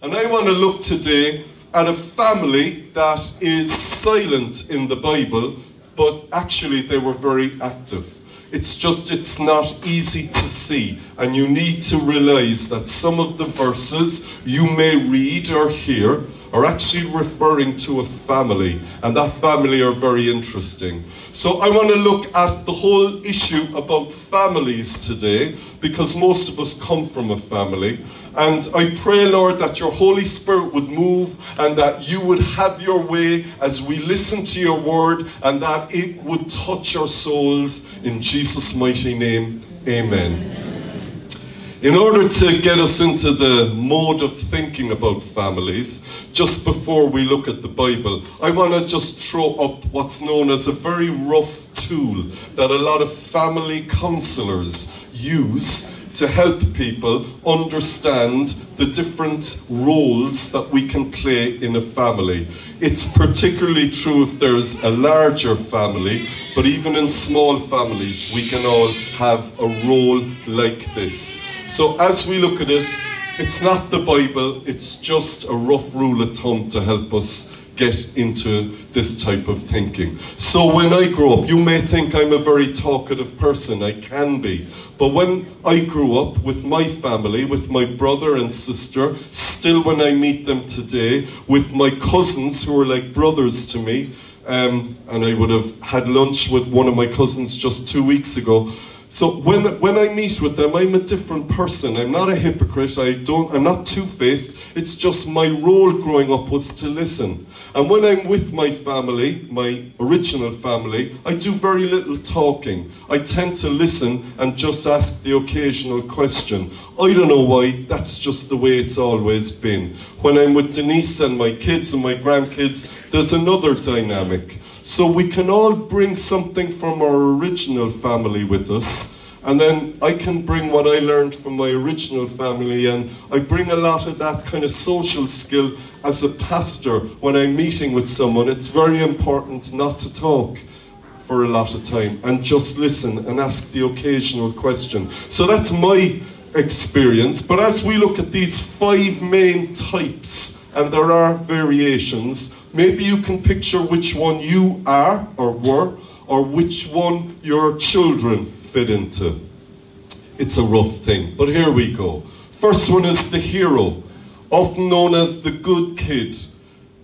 And I want to look today at a family that is silent in the Bible, but actually they were very active. It's just, it's not easy to see. And you need to realize that some of the verses you may read or hear are actually referring to a family, and that family are very interesting. So I want to look at the whole issue about families today, because most of us come from a family. And I pray, Lord, that your Holy Spirit would move and that you would have your way as we listen to your word and that it would touch our souls in Jesus' mighty name. Amen. In order to get us into the mode of thinking about families, just before we look at the Bible, I want to just throw up what's known as a very rough tool that a lot of family counselors use to help people understand the different roles that we can play in a family. It's particularly true if there's a larger family, but even in small families, we can all have a role like this. So as we look at it, it's not the Bible, it's just a rough rule of thumb to help us get into this type of thinking. So when I grow up, you may think I'm a very talkative person, I can be. But when I grew up with my family, with my brother and sister, still when I meet them today, with my cousins who are like brothers to me, um, and I would have had lunch with one of my cousins just two weeks ago. So when, when I meet with them, I'm a different person. I'm not a hypocrite. I don't, I'm not two-faced. It's just my role growing up was to listen. And when I'm with my family, my original family, I do very little talking. I tend to listen and just ask the occasional question. I don't know why, that's just the way it's always been. When I'm with Denise and my kids and my grandkids, there's another dynamic. So we can all bring something from our original family with us. And then I can bring what I learned from my original family, and I bring a lot of that kind of social skill as a pastor when I'm meeting with someone. It's very important not to talk for a lot of time and just listen and ask the occasional question. So that's my experience. But as we look at these five main types, and there are variations, Maybe you can picture which one you are or were, or which one your children fit into. It's a rough thing, but here we go. First one is the hero, often known as the good kid.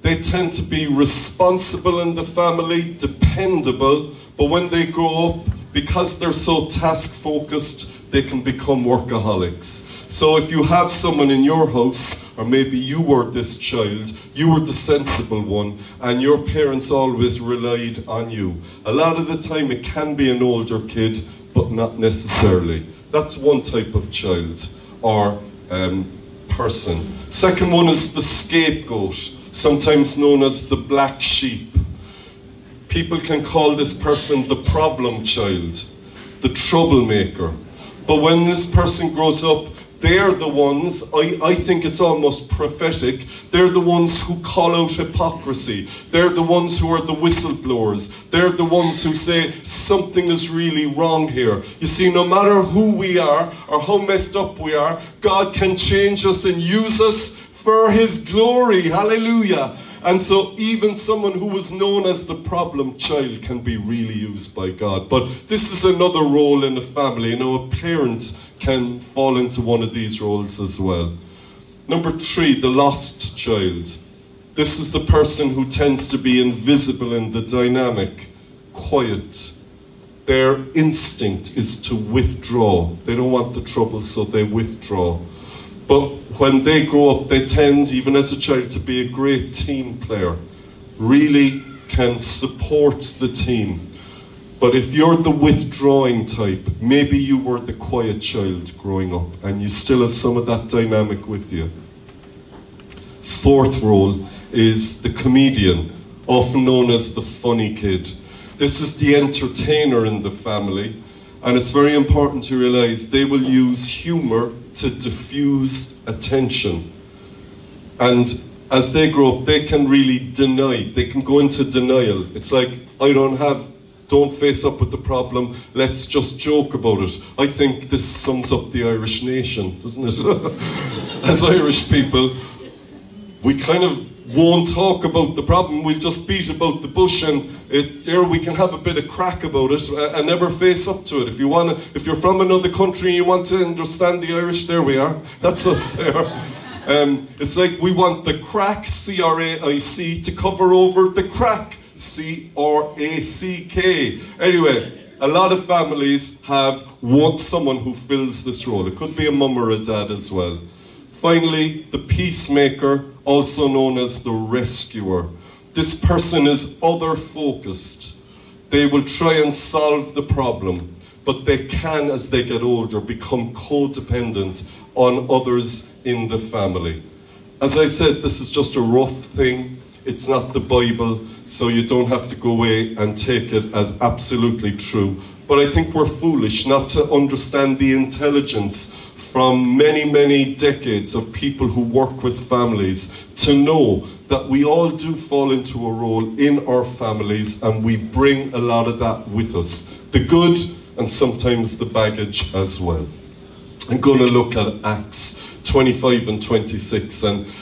They tend to be responsible in the family, dependable, but when they grow up, because they're so task focused, they can become workaholics. So if you have someone in your house, or maybe you were this child, you were the sensible one, and your parents always relied on you. A lot of the time it can be an older kid, but not necessarily. That's one type of child or um, person. Second one is the scapegoat, sometimes known as the black sheep. People can call this person the problem child, the troublemaker. But when this person grows up, they're the ones, I, I think it's almost prophetic, they're the ones who call out hypocrisy. They're the ones who are the whistleblowers. They're the ones who say something is really wrong here. You see, no matter who we are or how messed up we are, God can change us and use us for His glory. Hallelujah. And so, even someone who was known as the problem child can be really used by God. But this is another role in the family. You know, a parent can fall into one of these roles as well. Number three, the lost child. This is the person who tends to be invisible in the dynamic, quiet. Their instinct is to withdraw. They don't want the trouble, so they withdraw. But when they grow up, they tend, even as a child, to be a great team player. Really can support the team. But if you're the withdrawing type, maybe you were the quiet child growing up and you still have some of that dynamic with you. Fourth role is the comedian, often known as the funny kid. This is the entertainer in the family, and it's very important to realize they will use humor to diffuse attention. And as they grow up, they can really deny, they can go into denial. It's like, I don't have, don't face up with the problem, let's just joke about it. I think this sums up the Irish nation, doesn't it? as Irish people, we kind of won't talk about the problem, we'll just beat about the bush and it, here we can have a bit of craic about it uh, and never face up to it. If you want to, if you're from another country and you want to understand the Irish, there we are. That's us there. Um, it's like we want the craic, C R A I C, to cover over the crack, C R A C K. Anyway, a lot of families have want someone who fills this role. It could be a mum or a dad as well. Finally, the peacemaker, also known as the rescuer. This person is other focused. They will try and solve the problem, but they can, as they get older, become codependent on others in the family. As I said, this is just a rough thing. It's not the Bible, so you don't have to go away and take it as absolutely true. But I think we're foolish not to understand the intelligence from many, many decades of people who work with families to know that we all do fall into a role in our families and we bring a lot of that with us the good and sometimes the baggage as well. I'm going to look at Acts 25 and 26 and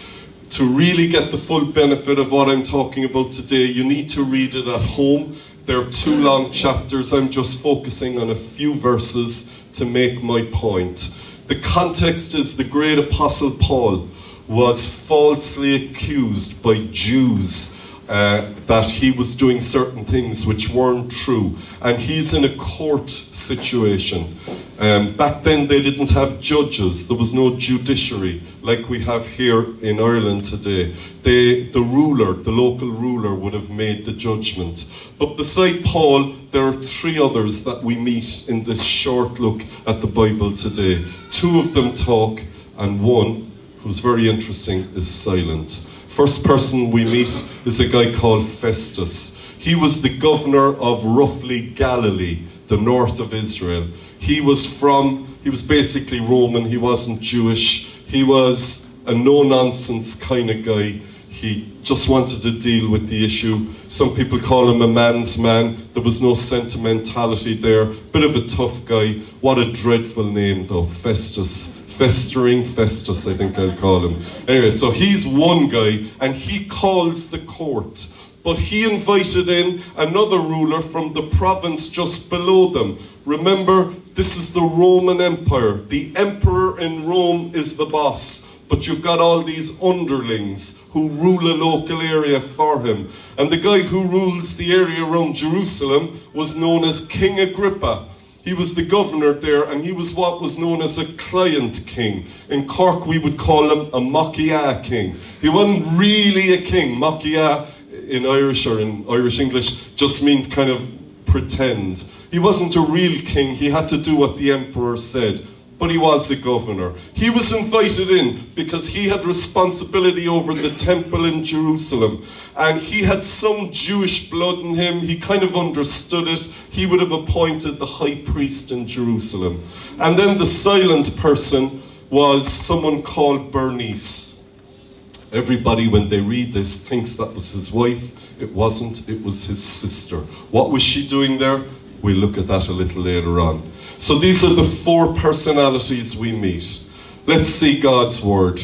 to really get the full benefit of what I'm talking about today, you need to read it at home. There are two long chapters. I'm just focusing on a few verses to make my point. The context is the great apostle Paul was falsely accused by Jews uh, that he was doing certain things which weren't true. And he's in a court situation. Um, back then, they didn't have judges, there was no judiciary like we have here in Ireland today. They, the ruler, the local ruler, would have made the judgment. But beside Paul, there are three others that we meet in this short look at the Bible today. Two of them talk, and one, who's very interesting, is silent. First person we meet is a guy called Festus. He was the governor of roughly Galilee, the north of Israel. He was from, he was basically Roman, he wasn't Jewish. He was a no nonsense kind of guy. He just wanted to deal with the issue. Some people call him a man's man. There was no sentimentality there. Bit of a tough guy. What a dreadful name, though, Festus festering Festus, I think I'll call him. Anyway, so he's one guy and he calls the court. But he invited in another ruler from the province just below them. Remember, this is the Roman Empire. The emperor in Rome is the boss. But you've got all these underlings who rule a local area for him. And the guy who rules the area around Jerusalem was known as King Agrippa. He was the governor there, and he was what was known as a client king. In Cork, we would call him a Makia king. He wasn't really a king. Makia in Irish or in Irish English just means kind of pretend. He wasn't a real king, he had to do what the emperor said but he was the governor. He was invited in because he had responsibility over the temple in Jerusalem. And he had some Jewish blood in him. He kind of understood it. He would have appointed the high priest in Jerusalem. And then the silent person was someone called Bernice. Everybody, when they read this, thinks that was his wife. It wasn't, it was his sister. What was she doing there? We'll look at that a little later on. So these are the four personalities we meet. Let's see God's word.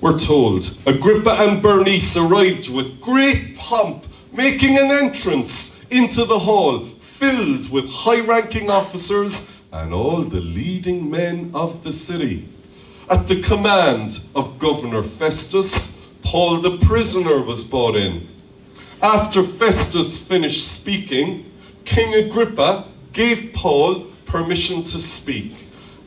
We're told Agrippa and Bernice arrived with great pomp, making an entrance into the hall filled with high ranking officers and all the leading men of the city. At the command of Governor Festus, Paul the prisoner was brought in. After Festus finished speaking, King Agrippa gave Paul permission to speak.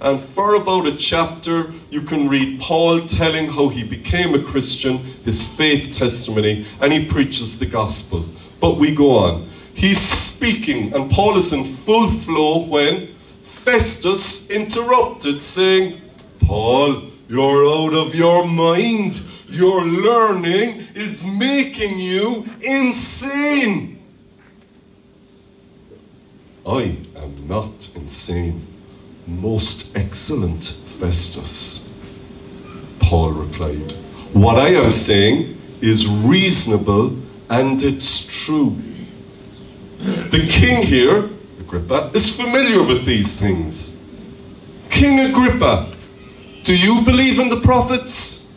And for about a chapter, you can read Paul telling how he became a Christian, his faith testimony, and he preaches the gospel. But we go on. He's speaking, and Paul is in full flow when Festus interrupted, saying, Paul, you're out of your mind. Your learning is making you insane. I am not insane. Most excellent Festus. Paul replied, What I am saying is reasonable and it's true. The king here, Agrippa, is familiar with these things. King Agrippa, do you believe in the prophets?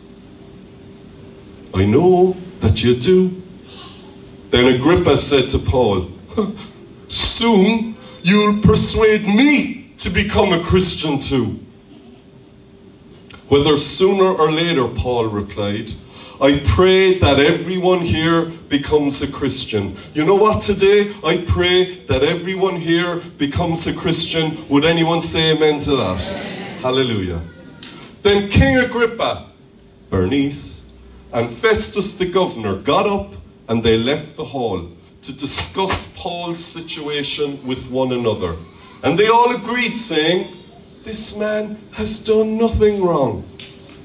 I know that you do. Then Agrippa said to Paul, Soon you'll persuade me to become a Christian too. Whether sooner or later, Paul replied, I pray that everyone here becomes a Christian. You know what, today? I pray that everyone here becomes a Christian. Would anyone say amen to that? Amen. Hallelujah. Then King Agrippa, Bernice, and Festus the governor got up and they left the hall to discuss Paul's situation with one another. And they all agreed, saying, This man has done nothing wrong.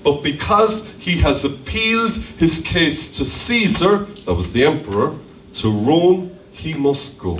But because he has appealed his case to Caesar, that was the emperor, to Rome, he must go.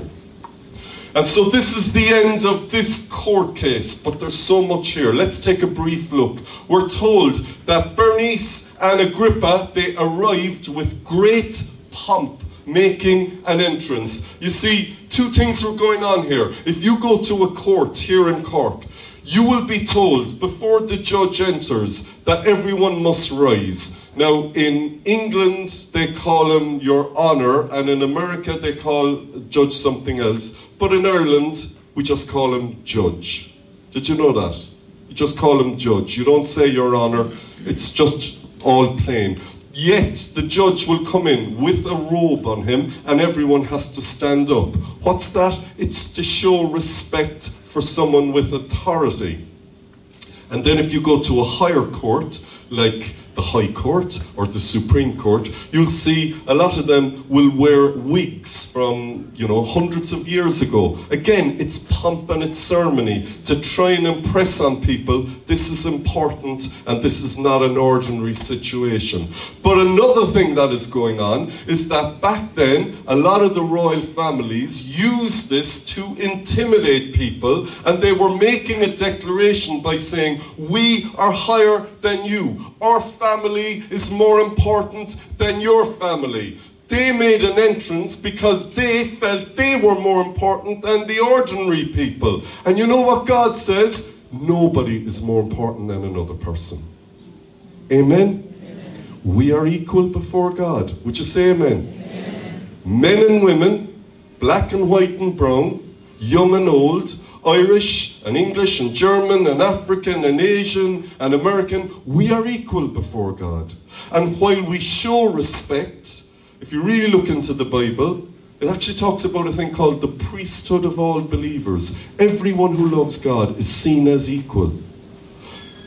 And so this is the end of this court case, but there's so much here. Let's take a brief look. We're told that Bernice and Agrippa, they arrived with great pomp making an entrance. You see, two things are going on here. If you go to a court here in Cork, you will be told before the judge enters that everyone must rise. Now, in England, they call him Your Honour, and in America, they call judge something else. But in Ireland, we just call him Judge. Did you know that? You just call him Judge. You don't say Your Honour, it's just all plain. Yet the judge will come in with a robe on him and everyone has to stand up. What's that? It's to show respect for someone with authority. And then if you go to a higher court, like the High Court or the Supreme Court, you'll see a lot of them will wear wigs from, you know, hundreds of years ago. Again, it's pomp and it's ceremony to try and impress on people this is important and this is not an ordinary situation. But another thing that is going on is that back then, a lot of the royal families used this to intimidate people and they were making a declaration by saying, We are higher than you. Our family is more important than your family. They made an entrance because they felt they were more important than the ordinary people. And you know what God says? Nobody is more important than another person. Amen? amen. We are equal before God. Would you say amen? amen? Men and women, black and white and brown, young and old, Irish and English and German and African and Asian and American, we are equal before God. And while we show respect, if you really look into the Bible, it actually talks about a thing called the priesthood of all believers. Everyone who loves God is seen as equal.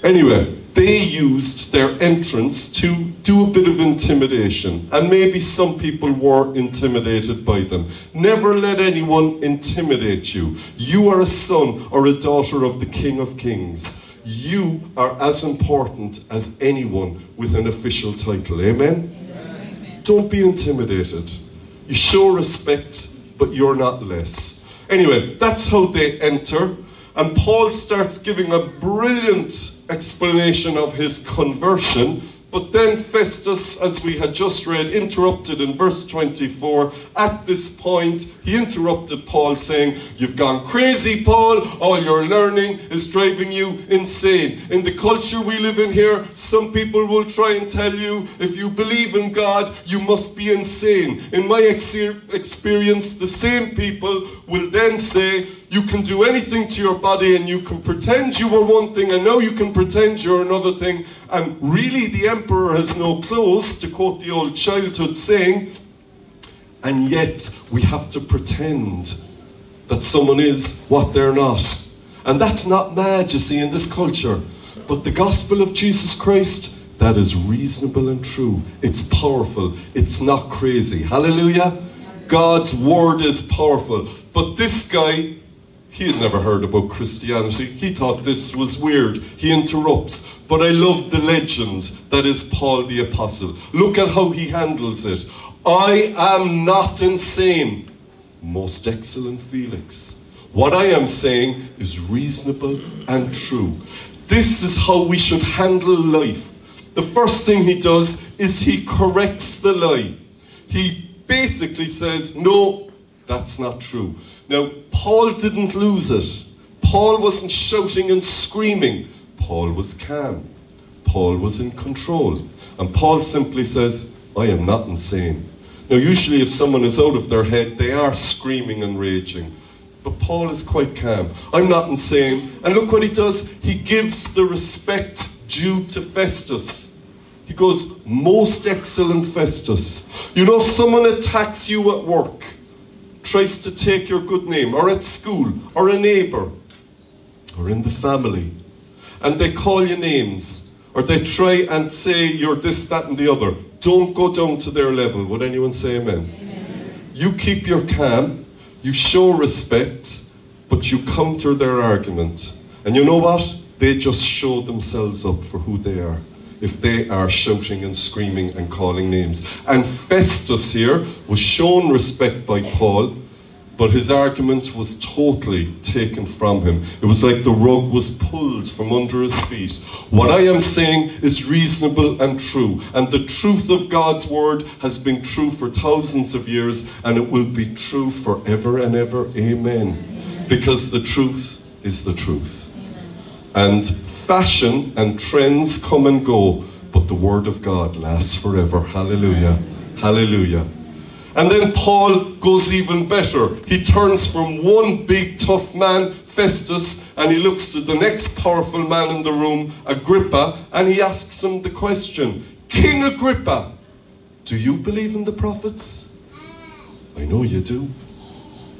Anyway, they used their entrance to do a bit of intimidation, and maybe some people were intimidated by them. Never let anyone intimidate you. You are a son or a daughter of the King of Kings. You are as important as anyone with an official title. Amen? Amen. Don't be intimidated. You show respect, but you're not less. Anyway, that's how they enter. And Paul starts giving a brilliant explanation of his conversion. But then Festus, as we had just read, interrupted in verse 24. At this point, he interrupted Paul, saying, You've gone crazy, Paul. All your learning is driving you insane. In the culture we live in here, some people will try and tell you, if you believe in God, you must be insane. In my ex- experience, the same people will then say, you can do anything to your body and you can pretend you were one thing and now you can pretend you're another thing. And really, the emperor has no clothes, to quote the old childhood saying. And yet, we have to pretend that someone is what they're not. And that's not mad, you see, in this culture. But the gospel of Jesus Christ, that is reasonable and true. It's powerful. It's not crazy. Hallelujah. God's word is powerful. But this guy he had never heard about Christianity. He thought this was weird. He interrupts. But I love the legend that is Paul the Apostle. Look at how he handles it. I am not insane. Most excellent Felix. What I am saying is reasonable and true. This is how we should handle life. The first thing he does is he corrects the lie. He basically says, No, that's not true. Now, Paul didn't lose it. Paul wasn't shouting and screaming. Paul was calm. Paul was in control. And Paul simply says, I am not insane. Now, usually, if someone is out of their head, they are screaming and raging. But Paul is quite calm. I'm not insane. And look what he does. He gives the respect due to Festus. He goes, Most excellent Festus. You know, if someone attacks you at work, tries to take your good name, or at school, or a neighbour, or in the family, and they call you names, or they try and say you're this, that, and the other, don't go down to their level. Would anyone say amen? amen. You keep your calm, you show respect, but you counter their argument. And you know what? They just show themselves up for who they are if they are shouting and screaming and calling names. And Festus here was shown respect by Paul but his argument was totally taken from him. It was like the rug was pulled from under his feet. What I am saying is reasonable and true, and the truth of God's word has been true for thousands of years, and it will be true forever and ever. Amen. Because the truth is the truth. And fashion and trends come and go, but the word of God lasts forever. Hallelujah. Hallelujah. And then Paul goes even better. He turns from one big tough man, Festus, and he looks to the next powerful man in the room, Agrippa, and he asks him the question King Agrippa, do you believe in the prophets? I know you do.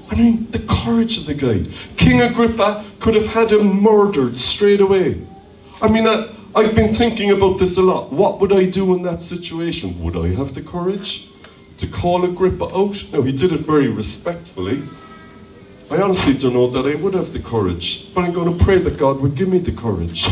I mean, the courage of the guy. King Agrippa could have had him murdered straight away. I mean, I, I've been thinking about this a lot. What would I do in that situation? Would I have the courage? to call Agrippa out. Now, he did it very respectfully. I honestly don't know that I would have the courage, but I'm going to pray that God would give me the courage.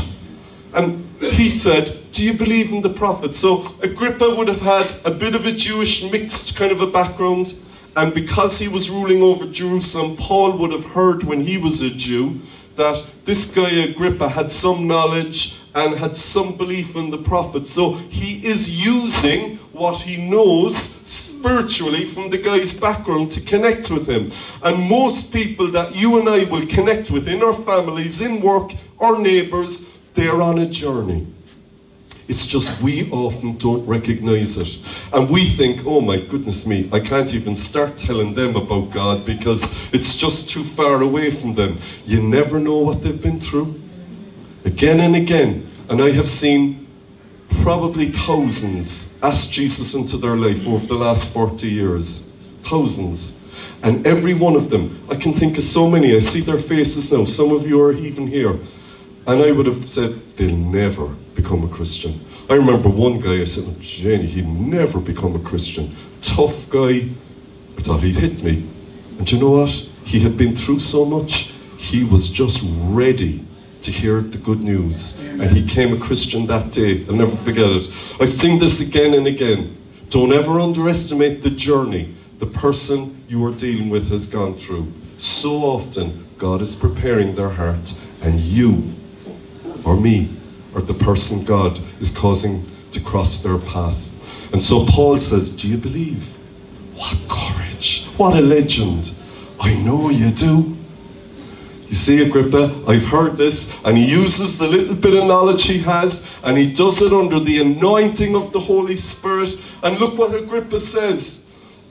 And he said, Do you believe in the prophet? So Agrippa would have had a bit of a Jewish mixed kind of a background. And because he was ruling over Jerusalem, Paul would have heard when he was a Jew that this guy Agrippa had some knowledge and had some belief in the prophet. So he is using what he knows spiritually from the guy's background to connect with him. And most people that you and I will connect with in our families, in work, our neighbours, they're on a journey. It's just we often don't recognize it. And we think, oh my goodness me, I can't even start telling them about God because it's just too far away from them. You never know what they've been through. Again and again. And I have seen probably thousands ask Jesus into their life over the last 40 years. Thousands. And every one of them, I can think of so many, I see their faces now. Some of you are even here. And I would have said, they'll never become a Christian. I remember one guy, I said, oh, Jenny, he'd never become a Christian. Tough guy. I thought he'd hit me. And you know what? He had been through so much, he was just ready to hear the good news. And he came a Christian that day. I'll never forget it. I sing this again and again. Don't ever underestimate the journey the person you are dealing with has gone through. So often, God is preparing their heart, and you, or me, or the person God is causing to cross their path. And so Paul says, Do you believe? What courage! What a legend! I know you do. You see, Agrippa, I've heard this, and he uses the little bit of knowledge he has, and he does it under the anointing of the Holy Spirit. And look what Agrippa says.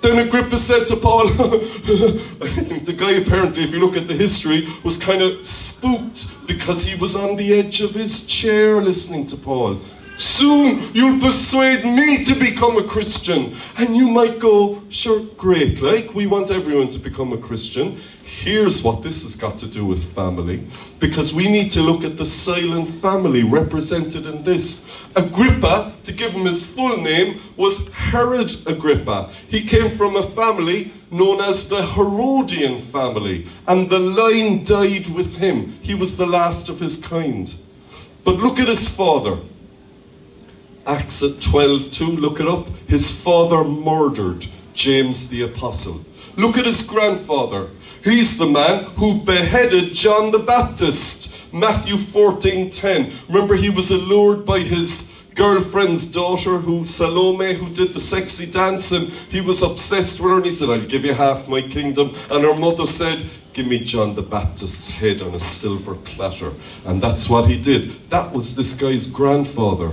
Then Agrippa said to Paul, I think the guy apparently, if you look at the history, was kind of spooked because he was on the edge of his chair listening to Paul. Soon you'll persuade me to become a Christian. And you might go, sure, great, like we want everyone to become a Christian. Here's what this has got to do with family, because we need to look at the silent family represented in this. Agrippa, to give him his full name, was Herod Agrippa. He came from a family known as the Herodian family, and the line died with him. He was the last of his kind. But look at his father. Acts at 12 2, look it up. His father murdered James the Apostle. Look at his grandfather. He's the man who beheaded John the Baptist. Matthew 14:10. Remember he was allured by his girlfriend's daughter who Salome who did the sexy dance and he was obsessed with her and he said I'll give you half my kingdom and her mother said give me John the Baptist's head on a silver platter and that's what he did that was this guy's grandfather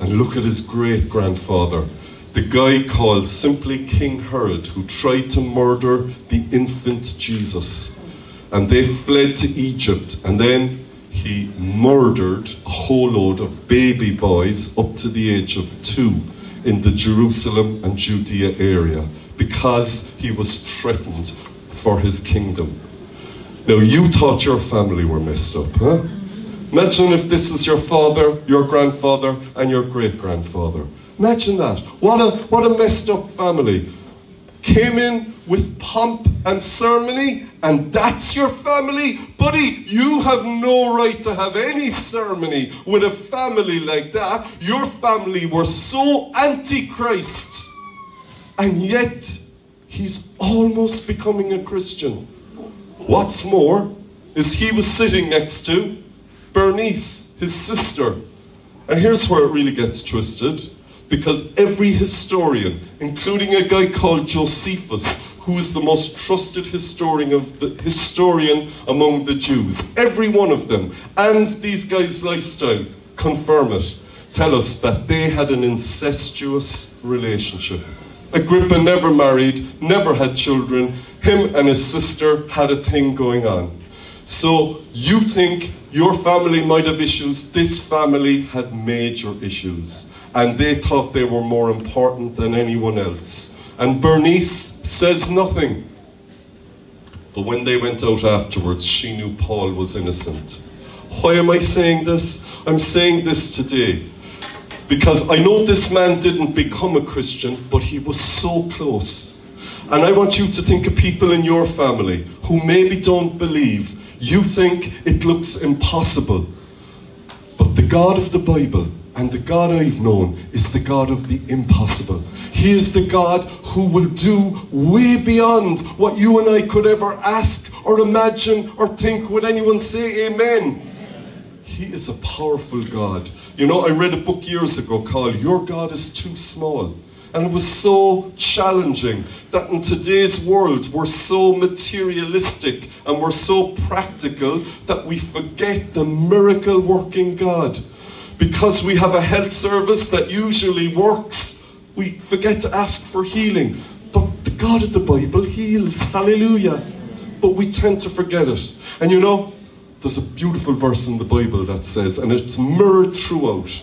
and look at his great grandfather the guy called simply King Herod, who tried to murder the infant Jesus. And they fled to Egypt, and then he murdered a whole load of baby boys up to the age of two in the Jerusalem and Judea area because he was threatened for his kingdom. Now, you thought your family were messed up, huh? Imagine if this is your father, your grandfather, and your great grandfather. Imagine that. What a, what a messed up family. Came in with pomp and ceremony, and that's your family? Buddy, you have no right to have any ceremony with a family like that. Your family were so antichrist. And yet, he's almost becoming a Christian. What's more, is he was sitting next to Bernice, his sister. And here's where it really gets twisted because every historian, including a guy called Josephus, who is the most trusted historian of the historian among the Jews, every one of them, and these guys' lifestyle confirm it, tell us that they had an incestuous relationship. Agrippa never married, never had children. Him and his sister had a thing going on. So you think your family might have issues, this family had major issues and they thought they were more important than anyone else. And Bernice says nothing. But when they went out afterwards, she knew Paul was innocent. Why am I saying this? I'm saying this today because I know this man didn't become a Christian, but he was so close. And I want you to think of people in your family who maybe don't believe. You think it looks impossible. But the God of the Bible and the God I've known is the God of the impossible. He is the God who will do way beyond what you and I could ever ask or imagine or think. Would anyone say amen? He is a powerful God. You know, I read a book years ago called Your God is Too Small. And it was so challenging that in today's world we're so materialistic and we're so practical that we forget the miracle working God because we have a health service that usually works, we forget to ask for healing. But the God of the Bible heals. Hallelujah. But we tend to forget it. And you know, there's a beautiful verse in the Bible that says, and it's mirrored throughout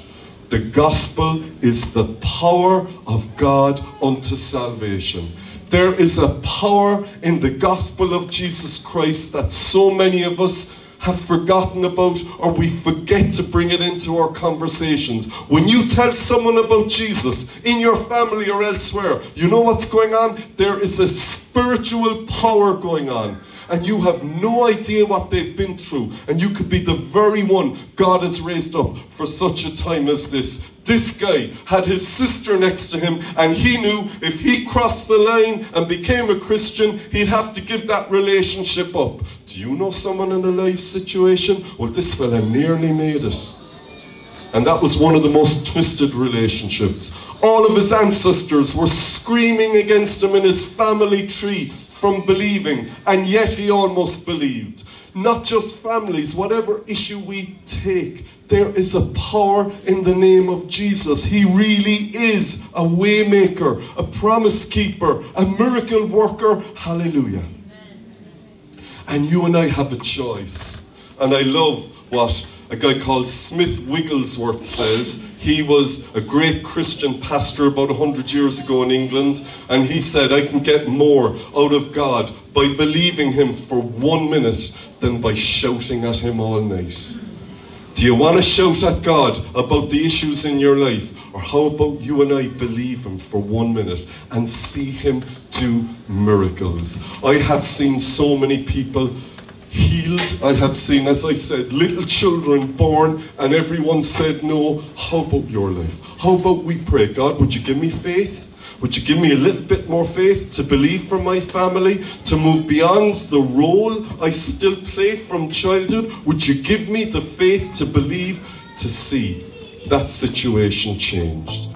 the gospel is the power of God unto salvation. There is a power in the gospel of Jesus Christ that so many of us have forgotten about or we forget to bring it into our conversations. When you tell someone about Jesus in your family or elsewhere, you know what's going on? There is a spiritual power going on and you have no idea what they've been through, and you could be the very one God has raised up for such a time as this. This guy had his sister next to him, and he knew if he crossed the line and became a Christian, he'd have to give that relationship up. Do you know someone in a life situation? Well, this fella nearly made it. And that was one of the most twisted relationships. All of his ancestors were screaming against him in his family tree from believing, and yet he almost believed. Not just families, whatever issue we take, there is a power in the name of Jesus. He really is a waymaker, a promise keeper, a miracle worker. Hallelujah. And you and I have a choice. And I love what a guy called Smith Wigglesworth says. He was a great Christian pastor about 100 years ago in England, and he said, I can get more out of God by believing Him for one minute than by shouting at Him all night. Do you want to shout at God about the issues in your life? Or how about you and I believe Him for one minute and see Him do miracles? I have seen so many people healed. I have seen, as I said, little children born, and everyone said no. How about your life? How about we pray, God, would you give me faith? Would you give me a little bit more faith to believe for my family, to move beyond the role I still play from childhood? Would you give me the faith to believe, to see that situation changed?